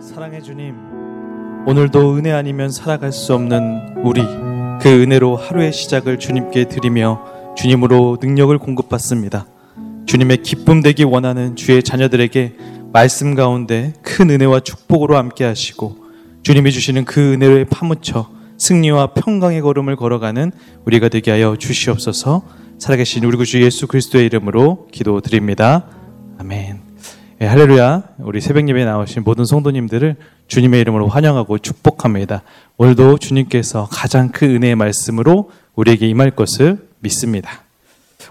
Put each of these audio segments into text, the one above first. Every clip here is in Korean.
사랑해 주님, 오늘도 은혜 아니면 살아갈 수 없는 우리, 그 은혜로 하루의 시작을 주님께 드리며 주님으로 능력을 공급받습니다. 주님의 기쁨 되기 원하는 주의 자녀들에게 말씀 가운데 큰 은혜와 축복으로 함께 하시고 주님이 주시는 그 은혜를 파묻혀 승리와 평강의 걸음을 걸어가는 우리가 되게 하여 주시옵소서 살아계신 우리 구주 예수 그리스도의 이름으로 기도드립니다. 아멘. 예, 할렐루야. 우리 새벽 예배에 나오신 모든 성도님들을 주님의 이름으로 환영하고 축복합니다. 오늘도 주님께서 가장 큰 은혜의 말씀으로 우리에게 임할 것을 믿습니다.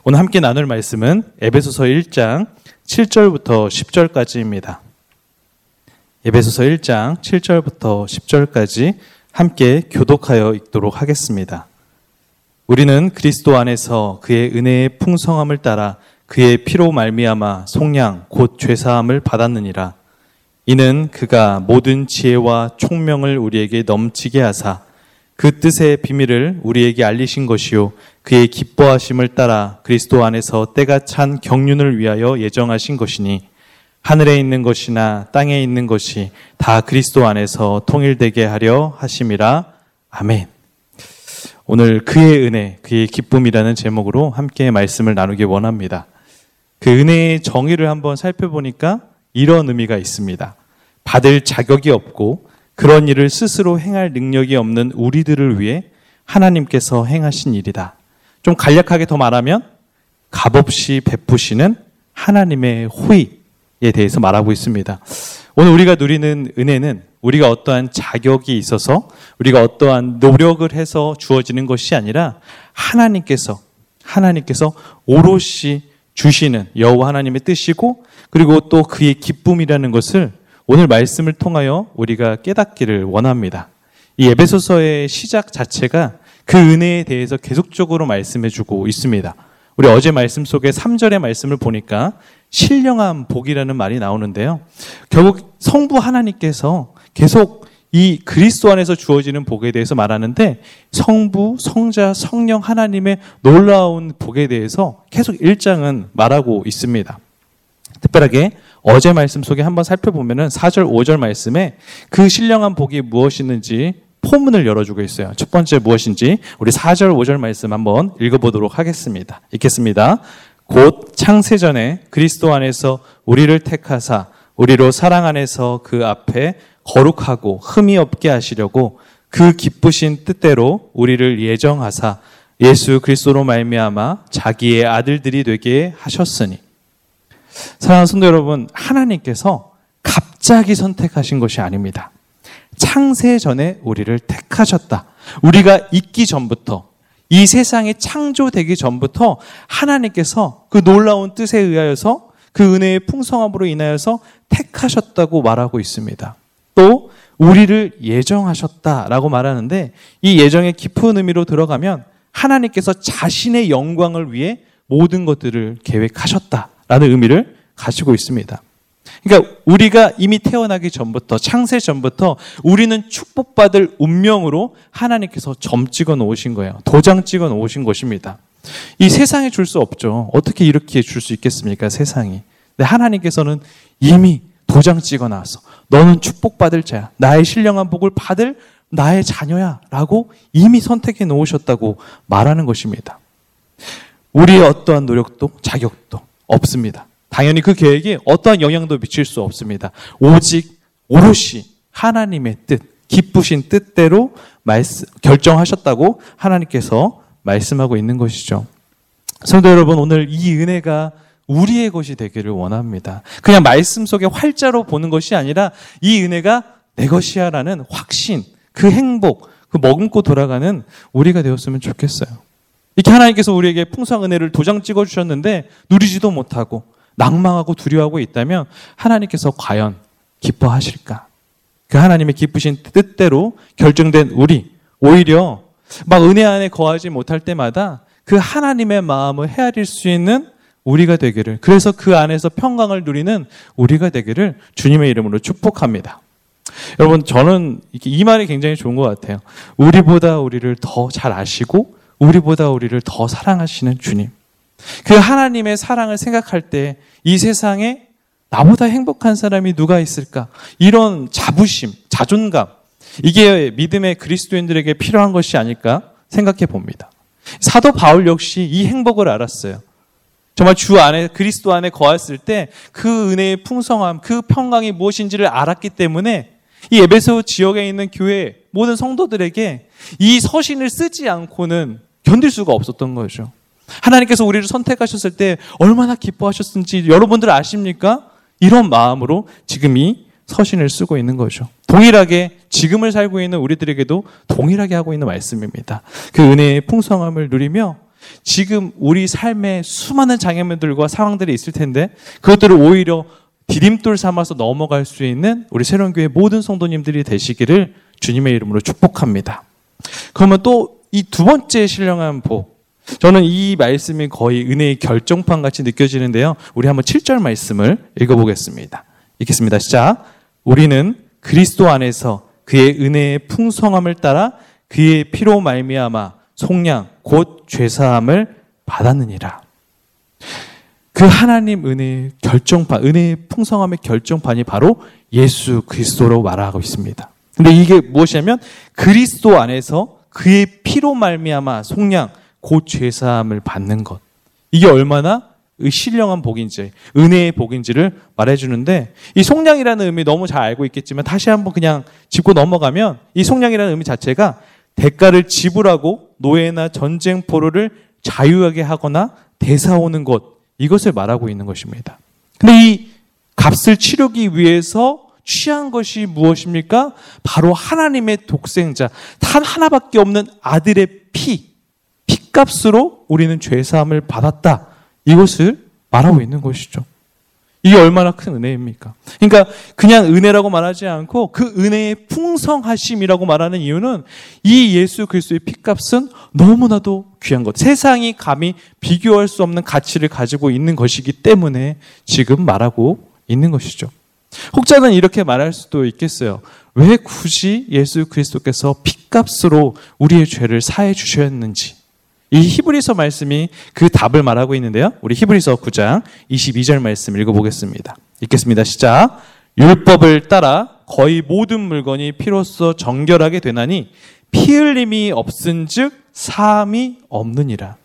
오늘 함께 나눌 말씀은 에베소서 1장 7절부터 10절까지입니다. 에베소서 1장 7절부터 10절까지 함께 교독하여 읽도록 하겠습니다. 우리는 그리스도 안에서 그의 은혜의 풍성함을 따라 그의 피로 말미암아 속량 곧 죄사함을 받았느니라. 이는 그가 모든 지혜와 총명을 우리에게 넘치게 하사 그 뜻의 비밀을 우리에게 알리신 것이요 그의 기뻐하심을 따라 그리스도 안에서 때가 찬 경륜을 위하여 예정하신 것이니 하늘에 있는 것이나 땅에 있는 것이 다 그리스도 안에서 통일되게 하려 하심이라 아멘. 오늘 그의 은혜, 그의 기쁨이라는 제목으로 함께 말씀을 나누기 원합니다. 그 은혜의 정의를 한번 살펴보니까 이런 의미가 있습니다. 받을 자격이 없고 그런 일을 스스로 행할 능력이 없는 우리들을 위해 하나님께서 행하신 일이다. 좀 간략하게 더 말하면 값없이 베푸시는 하나님의 호의에 대해서 말하고 있습니다. 오늘 우리가 누리는 은혜는 우리가 어떠한 자격이 있어서 우리가 어떠한 노력을 해서 주어지는 것이 아니라 하나님께서 하나님께서 오롯이 주시는 여호와 하나님의 뜻이고 그리고 또 그의 기쁨이라는 것을 오늘 말씀을 통하여 우리가 깨닫기를 원합니다. 이 에베소서의 시작 자체가 그 은혜에 대해서 계속적으로 말씀해 주고 있습니다. 우리 어제 말씀 속에 3절의 말씀을 보니까 신령한 복이라는 말이 나오는데요. 결국 성부 하나님께서 계속 이 그리스도 안에서 주어지는 복에 대해서 말하는데 성부, 성자, 성령 하나님의 놀라운 복에 대해서 계속 1장은 말하고 있습니다. 특별하게 어제 말씀 속에 한번 살펴보면은 4절, 5절 말씀에 그 신령한 복이 무엇이는지 포문을 열어주고 있어요. 첫 번째 무엇인지 우리 4절, 5절 말씀 한번 읽어보도록 하겠습니다. 읽겠습니다. 곧 창세전에 그리스도 안에서 우리를 택하사 우리로 사랑 안에서 그 앞에 거룩하고 흠이 없게 하시려고 그 기쁘신 뜻대로 우리를 예정하사 예수 그리스도로 말미암아 자기의 아들들이 되게 하셨으니 사랑하는 성도 여러분 하나님께서 갑자기 선택하신 것이 아닙니다. 창세 전에 우리를 택하셨다. 우리가 있기 전부터 이 세상이 창조되기 전부터 하나님께서 그 놀라운 뜻에 의하여서 그 은혜의 풍성함으로 인하여서 택하셨다고 말하고 있습니다. 또 우리를 예정하셨다라고 말하는데 이 예정의 깊은 의미로 들어가면 하나님께서 자신의 영광을 위해 모든 것들을 계획하셨다라는 의미를 가지고 있습니다. 그러니까 우리가 이미 태어나기 전부터 창세 전부터 우리는 축복받을 운명으로 하나님께서 점 찍어 놓으신 거예요. 도장 찍어 놓으신 것입니다. 이 세상에 줄 수 없죠. 어떻게 이렇게 줄 수 있겠습니까? 세상이. 근데 하나님께서는 이미 도장 찍어 놨어. 너는 축복받을 자야. 나의 신령한 복을 받을 나의 자녀야. 라고 이미 선택해 놓으셨다고 말하는 것입니다. 우리의 어떠한 노력도 자격도 없습니다. 당연히 그 계획이 어떠한 영향도 미칠 수 없습니다. 오직 오롯이 하나님의 뜻, 기쁘신 뜻대로 말씀, 결정하셨다고 하나님께서 말씀하고 있는 것이죠. 성도 여러분, 오늘 이 은혜가 우리의 것이 되기를 원합니다. 그냥 말씀 속에 활자로 보는 것이 아니라 이 은혜가 내 것이야라는 확신, 그 행복, 그 머금고 돌아가는 우리가 되었으면 좋겠어요. 이렇게 하나님께서 우리에게 풍성한 은혜를 도장 찍어 주셨는데 누리지도 못하고 낭망하고 두려워하고 있다면 하나님께서 과연 기뻐하실까? 그 하나님의 기쁘신 뜻대로 결정된 우리 오히려 막 은혜 안에 거하지 못할 때마다 그 하나님의 마음을 헤아릴 수 있는 우리가 되기를 그래서 그 안에서 평강을 누리는 우리가 되기를 주님의 이름으로 축복합니다. 여러분 저는 이 말이 굉장히 좋은 것 같아요. 우리보다 우리를 더 잘 아시고 우리보다 우리를 더 사랑하시는 주님. 그 하나님의 사랑을 생각할 때 이 세상에 나보다 행복한 사람이 누가 있을까? 이런 자부심, 자존감. 이게 믿음의 그리스도인들에게 필요한 것이 아닐까 생각해 봅니다. 사도 바울 역시 이 행복을 알았어요. 정말 주 안에 그리스도 안에 거했을 때 그 은혜의 풍성함, 그 평강이 무엇인지를 알았기 때문에 이 에베소 지역에 있는 교회 모든 성도들에게 이 서신을 쓰지 않고는 견딜 수가 없었던 거죠. 하나님께서 우리를 선택하셨을 때 얼마나 기뻐하셨는지 여러분들 아십니까? 이런 마음으로 지금 이 서신을 쓰고 있는 거죠. 동일하게 지금을 살고 있는 우리들에게도 동일하게 하고 있는 말씀입니다. 그 은혜의 풍성함을 누리며 지금 우리 삶에 수많은 장애물들과 상황들이 있을 텐데 그것들을 오히려 디딤돌 삼아서 넘어갈 수 있는 우리 새로운 교회 모든 성도님들이 되시기를 주님의 이름으로 축복합니다. 그러면 또 이 두 번째 신령한 복. 저는 이 말씀이 거의 은혜의 결정판 같이 느껴지는데요. 우리 한번 7절 말씀을 읽어보겠습니다. 읽겠습니다. 시작. 우리는 그리스도 안에서 그의 은혜의 풍성함을 따라 그의 피로 말미암아 속량 곧 죄사함을 받았느니라. 그 하나님 은혜의 결정판, 은혜의 풍성함의 결정판이 바로 예수 그리스도로 말하고 있습니다. 근데 이게 무엇이냐면 그리스도 안에서 그의 피로 말미암아 속량 곧 죄사함을 받는 것. 이게 얼마나 신령한 복인지, 은혜의 복인지를 말해주는데, 이 속량이라는 의미 너무 잘 알고 있겠지만, 다시 한번 그냥 짚고 넘어가면, 이 속량이라는 의미 자체가 대가를 지불하고 노예나 전쟁 포로를 자유하게 하거나 대사오는 것, 이것을 말하고 있는 것입니다. 근데 이 값을 치르기 위해서 취한 것이 무엇입니까? 바로 하나님의 독생자, 단 하나밖에 없는 아들의 피, 피값으로 우리는 죄 사함을 받았다. 이것을 말하고 있는 것이죠. 이게 얼마나 큰 은혜입니까? 그러니까 그냥 은혜라고 말하지 않고 그 은혜의 풍성하심이라고 말하는 이유는 이 예수 그리스도의 피값은 너무나도 귀한 것. 세상이 감히 비교할 수 없는 가치를 가지고 있는 것이기 때문에 지금 말하고 있는 것이죠. 혹자는 이렇게 말할 수도 있겠어요. 왜 굳이 예수 그리스도께서 피값으로 우리의 죄를 사해 주셨는지. 이 히브리서 말씀이 그 답을 말하고 있는데요. 우리 히브리서 9장 22절 말씀 읽어보겠습니다. 읽겠습니다. 시작. 율법을 따라 거의 모든 물건이 피로써 정결하게 되나니 피 흘림이 없은즉 사함이 없느니라.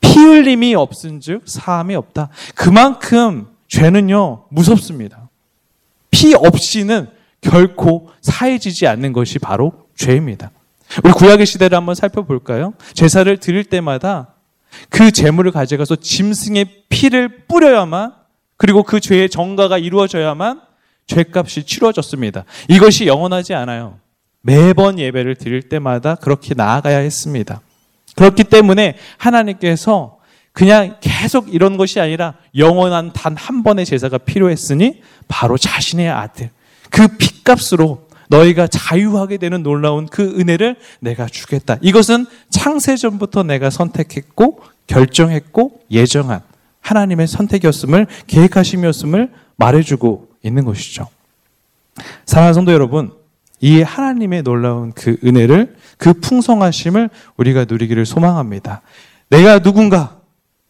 피 흘림이 없은즉 사함이 없다. 그만큼 죄는요 무섭습니다. 피 없이는 결코 사해지지 않는 것이 바로 죄입니다. 우리 구약의 시대를 한번 살펴볼까요? 제사를 드릴 때마다 그 제물을 가져가서 짐승의 피를 뿌려야만 그리고 그 죄의 정가가 이루어져야만 죄값이 치러졌습니다. 이것이 영원하지 않아요. 매번 예배를 드릴 때마다 그렇게 나아가야 했습니다. 그렇기 때문에 하나님께서 그냥 계속 이런 것이 아니라 영원한 단 한 번의 제사가 필요했으니 바로 자신의 아들 그 핏값으로 너희가 자유하게 되는 놀라운 그 은혜를 내가 주겠다. 이것은 창세전부터 내가 선택했고 결정했고 예정한 하나님의 선택이었음을 계획하심이었음을 말해주고 있는 것이죠. 사랑하는 성도 여러분, 이 하나님의 놀라운 그 은혜를 그 풍성하심을 우리가 누리기를 소망합니다. 내가 누군가?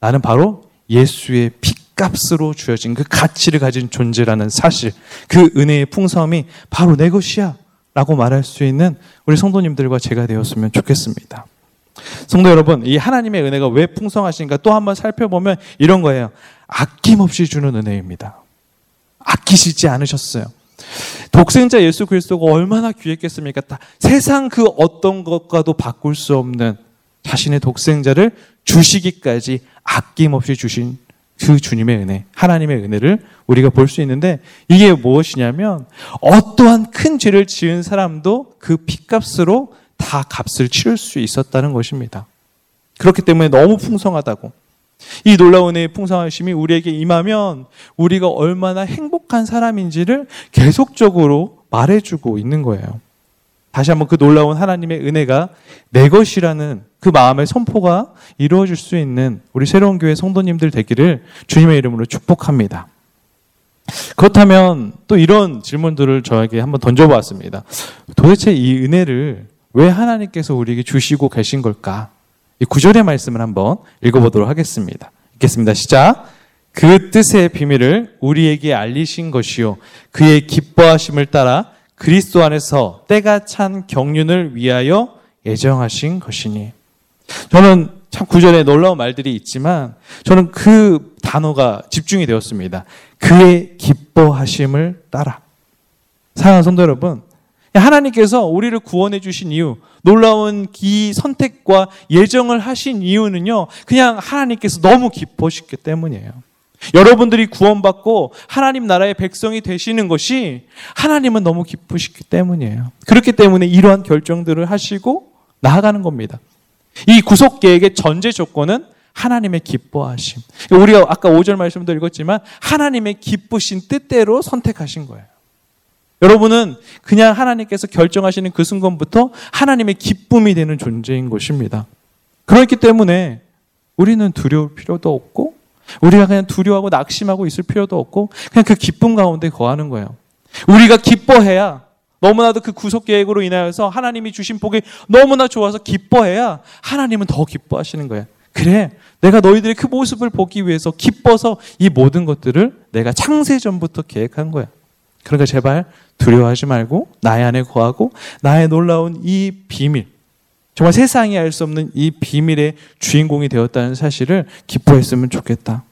나는 바로 예수의 피 값으로 주어진 그 가치를 가진 존재라는 사실, 그 은혜의 풍성함이 바로 내 것이야. 라고 말할 수 있는 우리 성도님들과 제가 되었으면 좋겠습니다. 성도 여러분, 이 하나님의 은혜가 왜 풍성하신가 또 한번 살펴보면 이런 거예요. 아낌없이 주는 은혜입니다. 아끼시지 않으셨어요. 독생자 예수 그리스도가 얼마나 귀했겠습니까? 세상 그 어떤 것과도 바꿀 수 없는 자신의 독생자를 주시기까지 아낌없이 주신 그 주님의 은혜, 하나님의 은혜를 우리가 볼 수 있는데 이게 무엇이냐면 어떠한 큰 죄를 지은 사람도 그 피값으로 다 값을 치를 수 있었다는 것입니다. 그렇기 때문에 너무 풍성하다고. 이 놀라운 은혜의 풍성하심이 우리에게 임하면 우리가 얼마나 행복한 사람인지를 계속적으로 말해주고 있는 거예요. 다시 한번 그 놀라운 하나님의 은혜가 내 것이라는 그 마음의 선포가 이루어질 수 있는 우리 새로운 교회 성도님들 되기를 주님의 이름으로 축복합니다. 그렇다면 또 이런 질문들을 저에게 한번 던져보았습니다. 도대체 이 은혜를 왜 하나님께서 우리에게 주시고 계신 걸까? 이 구절의 말씀을 한번 읽어보도록 하겠습니다. 읽겠습니다. 시작. 그 뜻의 비밀을 우리에게 알리신 것이요 그의 기뻐하심을 따라 그리스도 안에서 때가 찬 경륜을 위하여 예정하신 것이니 저는 참 구절에 놀라운 말들이 있지만 저는 그 단어가 집중이 되었습니다. 그의 기뻐하심을 따라. 사랑하는 성도 여러분, 하나님께서 우리를 구원해 주신 이유, 놀라운 이 선택과 예정을 하신 이유는요, 그냥 하나님께서 너무 기뻐하셨기 때문이에요. 여러분들이 구원받고 하나님 나라의 백성이 되시는 것이 하나님은 너무 기쁘시기 때문이에요. 그렇기 때문에 이러한 결정들을 하시고 나아가는 겁니다. 이 구속 계획의 전제 조건은 하나님의 기뻐하심. 우리가 아까 5절 말씀도 읽었지만 하나님의 기쁘신 뜻대로 선택하신 거예요. 여러분은 그냥 하나님께서 결정하시는 그 순간부터 하나님의 기쁨이 되는 존재인 것입니다. 그렇기 때문에 우리는 두려울 필요도 없고 우리가 그냥 두려워하고 낙심하고 있을 필요도 없고 그냥 그 기쁨 가운데 거하는 거예요. 우리가 기뻐해야 너무나도 그 구속 계획으로 인하여서 하나님이 주신 복이 너무나 좋아서 기뻐해야 하나님은 더 기뻐하시는 거예요. 그래, 내가 너희들의 그 모습을 보기 위해서 기뻐서 이 모든 것들을 내가 창세 전부터 계획한 거야. 그러니까 제발 두려워하지 말고 나의 안에 거하고 나의 놀라운 이 비밀, 정말 세상이 알 수 없는 이 비밀의 주인공이 되었다는 사실을 기뻐했으면 좋겠다.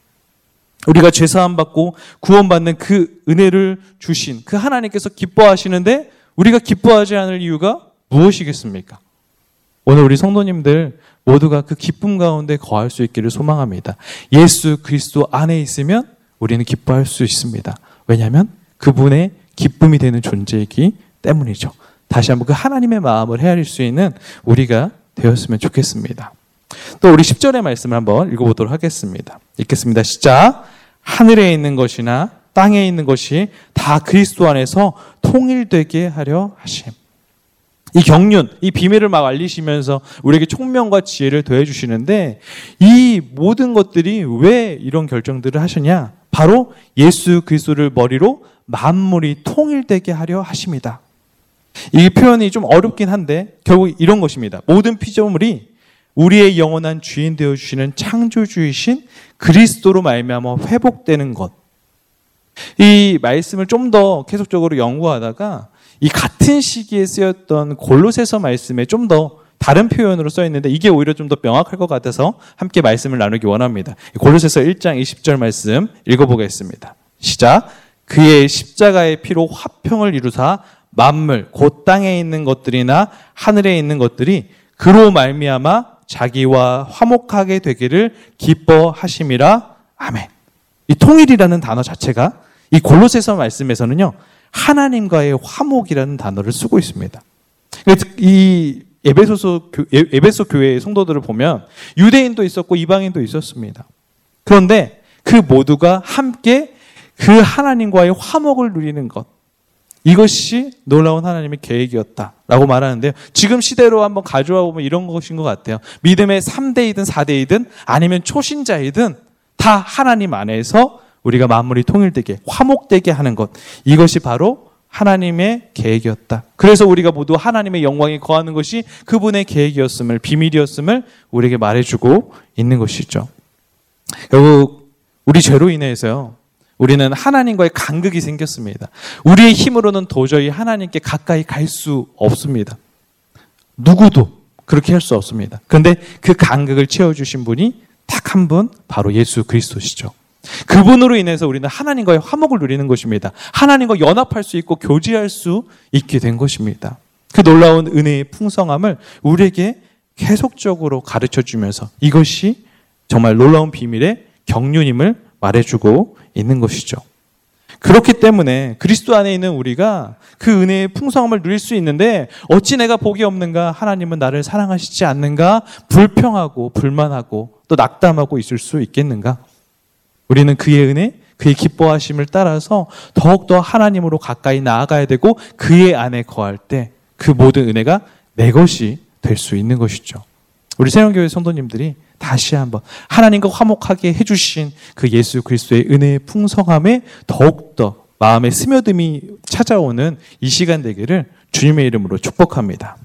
우리가 죄사함 받고 구원받는 그 은혜를 주신 그 하나님께서 기뻐하시는데 우리가 기뻐하지 않을 이유가 무엇이겠습니까? 오늘 우리 성도님들 모두가 그 기쁨 가운데 거할 수 있기를 소망합니다. 예수 그리스도 안에 있으면 우리는 기뻐할 수 있습니다. 왜냐하면 그분의 기쁨이 되는 존재이기 때문이죠. 다시 한번 그 하나님의 마음을 헤아릴 수 있는 우리가 되었으면 좋겠습니다. 또 우리 10절의 말씀을 한번 읽어보도록 하겠습니다. 읽겠습니다. 시작. 하늘에 있는 것이나 땅에 있는 것이 다 그리스도 안에서 통일되게 하려 하심. 이 경륜, 이 비밀을 막 알리시면서 우리에게 총명과 지혜를 더해 주시는데 이 모든 것들이 왜 이런 결정들을 하셨냐? 바로 예수 그리스도를 머리로 만물이 통일되게 하려 하십니다. 이 표현이 좀 어렵긴 한데 결국 이런 것입니다. 모든 피조물이 우리의 영원한 주인 되어 주시는 창조주이신 그리스도로 말미암아 회복되는 것. 이 말씀을 좀 더 계속적으로 연구하다가 이 같은 시기에 쓰였던 골로새서 말씀에 좀 더 다른 표현으로 써 있는데 이게 오히려 좀 더 명확할 것 같아서 함께 말씀을 나누기 원합니다. 골로새서 1장 20절 말씀 읽어보겠습니다. 시작. 그의 십자가의 피로 화평을 이루사 만물 곧 땅에 있는 것들이나 하늘에 있는 것들이 그로 말미암아 자기와 화목하게 되기를 기뻐하심이라 아멘. 이 통일이라는 단어 자체가 이 골로새서 말씀에서는요 하나님과의 화목이라는 단어를 쓰고 있습니다. 이 에베소서 에베소 교회의 성도들을 보면 유대인도 있었고 이방인도 있었습니다. 그런데 그 모두가 함께 그 하나님과의 화목을 누리는 것 이것이 놀라운 하나님의 계획이었다라고 말하는데요. 지금 시대로 한번 가져와 보면 이런 것인 것 같아요. 믿음의 3대이든 4대이든 아니면 초신자이든 다 하나님 안에서 우리가 만물이 통일되게 화목되게 하는 것 이것이 바로 하나님의 계획이었다. 그래서 우리가 모두 하나님의 영광에 거하는 것이 그분의 계획이었음을 비밀이었음을 우리에게 말해주고 있는 것이죠. 결국 우리 죄로 인해서요. 우리는 하나님과의 간극이 생겼습니다. 우리의 힘으로는 도저히 하나님께 가까이 갈 수 없습니다. 누구도 그렇게 할 수 없습니다. 그런데 그 간극을 채워주신 분이 딱 한 분, 바로 예수 그리스도시죠. 그분으로 인해서 우리는 하나님과의 화목을 누리는 것입니다. 하나님과 연합할 수 있고 교제할 수 있게 된 것입니다. 그 놀라운 은혜의 풍성함을 우리에게 계속적으로 가르쳐 주면서 이것이 정말 놀라운 비밀의 경륜임을 말해주고 있는 것이죠. 그렇기 때문에 그리스도 안에 있는 우리가 그 은혜의 풍성함을 누릴 수 있는데 어찌 내가 복이 없는가 하나님은 나를 사랑하시지 않는가 불평하고 불만하고 또 낙담하고 있을 수 있겠는가 우리는 그의 은혜 그의 기뻐하심을 따라서 더욱더 하나님으로 가까이 나아가야 되고 그의 안에 거할 때 그 모든 은혜가 내 것이 될 수 있는 것이죠. 우리 새로교회 성도님들이 다시 한번 하나님과 화목하게 해주신 그 예수 그리스도의 은혜의 풍성함에 더욱더 마음의 스며듦이 찾아오는 이 시간 되기를 주님의 이름으로 축복합니다.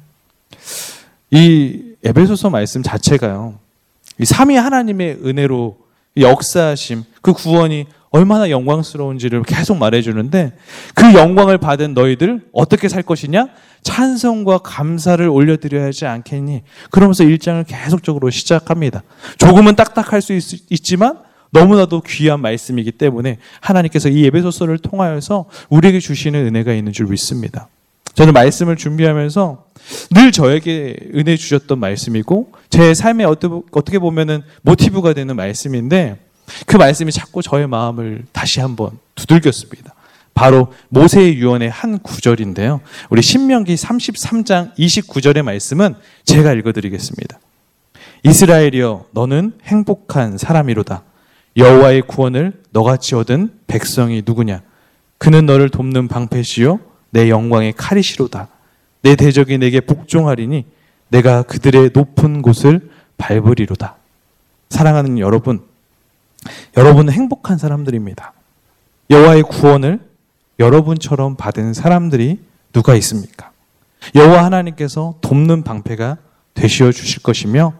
이 에베소서 말씀 자체가요. 이 삼위 하나님의 은혜로 역사하심, 그 구원이 얼마나 영광스러운지를 계속 말해주는데 그 영광을 받은 너희들 어떻게 살 것이냐? 찬성과 감사를 올려드려야 하지 않겠니? 그러면서 일장을 계속적으로 시작합니다. 조금은 딱딱할 수 있, 지만 너무나도 귀한 말씀이기 때문에 하나님께서 이 예배소설을 통하여서 우리에게 주시는 은혜가 있는 줄 믿습니다. 저는 말씀을 준비하면서 늘 저에게 은혜 주셨던 말씀이고 제 삶에 어떻게 보면은 모티브가 되는 말씀인데 그 말씀이 자꾸 저의 마음을 다시 한번 두들겼습니다. 바로 모세의 유언의 한 구절인데요. 우리 신명기 33장 29절의 말씀은 제가 읽어드리겠습니다. 이스라엘이여 너는 행복한 사람이로다. 여호와의 구원을 너같이 얻은 백성이 누구냐? 그는 너를 돕는 방패시요 내 영광의 칼이시로다. 내 대적이 내게 복종하리니 내가 그들의 높은 곳을 밟으리로다. 사랑하는 여러분, 여러분은 행복한 사람들입니다. 여호와의 구원을 여러분처럼 받은 사람들이 누가 있습니까? 여호와 하나님께서 돕는 방패가 되시어 주실 것이며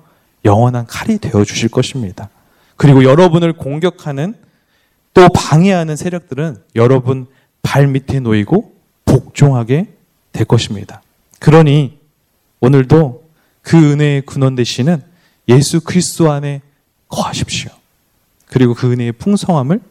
영원한 칼이 되어 주실 것입니다. 그리고 여러분을 공격하는 또 방해하는 세력들은 여러분 발 밑에 놓이고 복종하게 될 것입니다. 그러니 오늘도 그 은혜의 근원 되시는 예수 그리스도 안에 거하십시오. 그리고 그 은혜의 풍성함을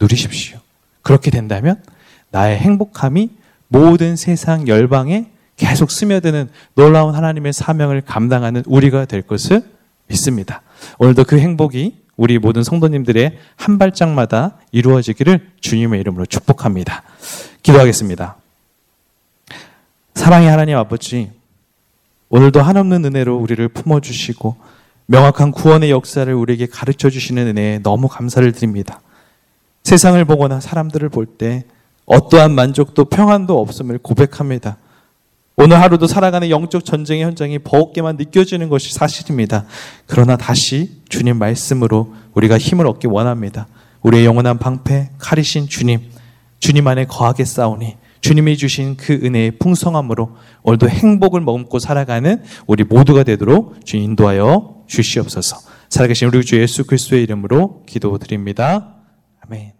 누리십시오. 그렇게 된다면 나의 행복함이 모든 세상 열방에 계속 스며드는 놀라운 하나님의 사명을 감당하는 우리가 될 것을 믿습니다. 오늘도 그 행복이 우리 모든 성도님들의 한 발짝마다 이루어지기를 주님의 이름으로 축복합니다. 기도하겠습니다. 사랑의 하나님 아버지, 오늘도 한없는 은혜로 우리를 품어주시고 명확한 구원의 역사를 우리에게 가르쳐 주시는 은혜에 너무 감사를 드립니다. 세상을 보거나 사람들을 볼 때 어떠한 만족도 평안도 없음을 고백합니다. 오늘 하루도 살아가는 영적 전쟁의 현장이 버겁게만 느껴지는 것이 사실입니다. 그러나 다시 주님 말씀으로 우리가 힘을 얻기 원합니다. 우리의 영원한 방패, 칼이신 주님, 주님 안에 거하게 싸우니 주님이 주신 그 은혜의 풍성함으로 오늘도 행복을 머금고 살아가는 우리 모두가 되도록 주님 인도하여 주시옵소서. 살아계신 우리 주 예수 그리스도의 이름으로 기도드립니다. 아멘.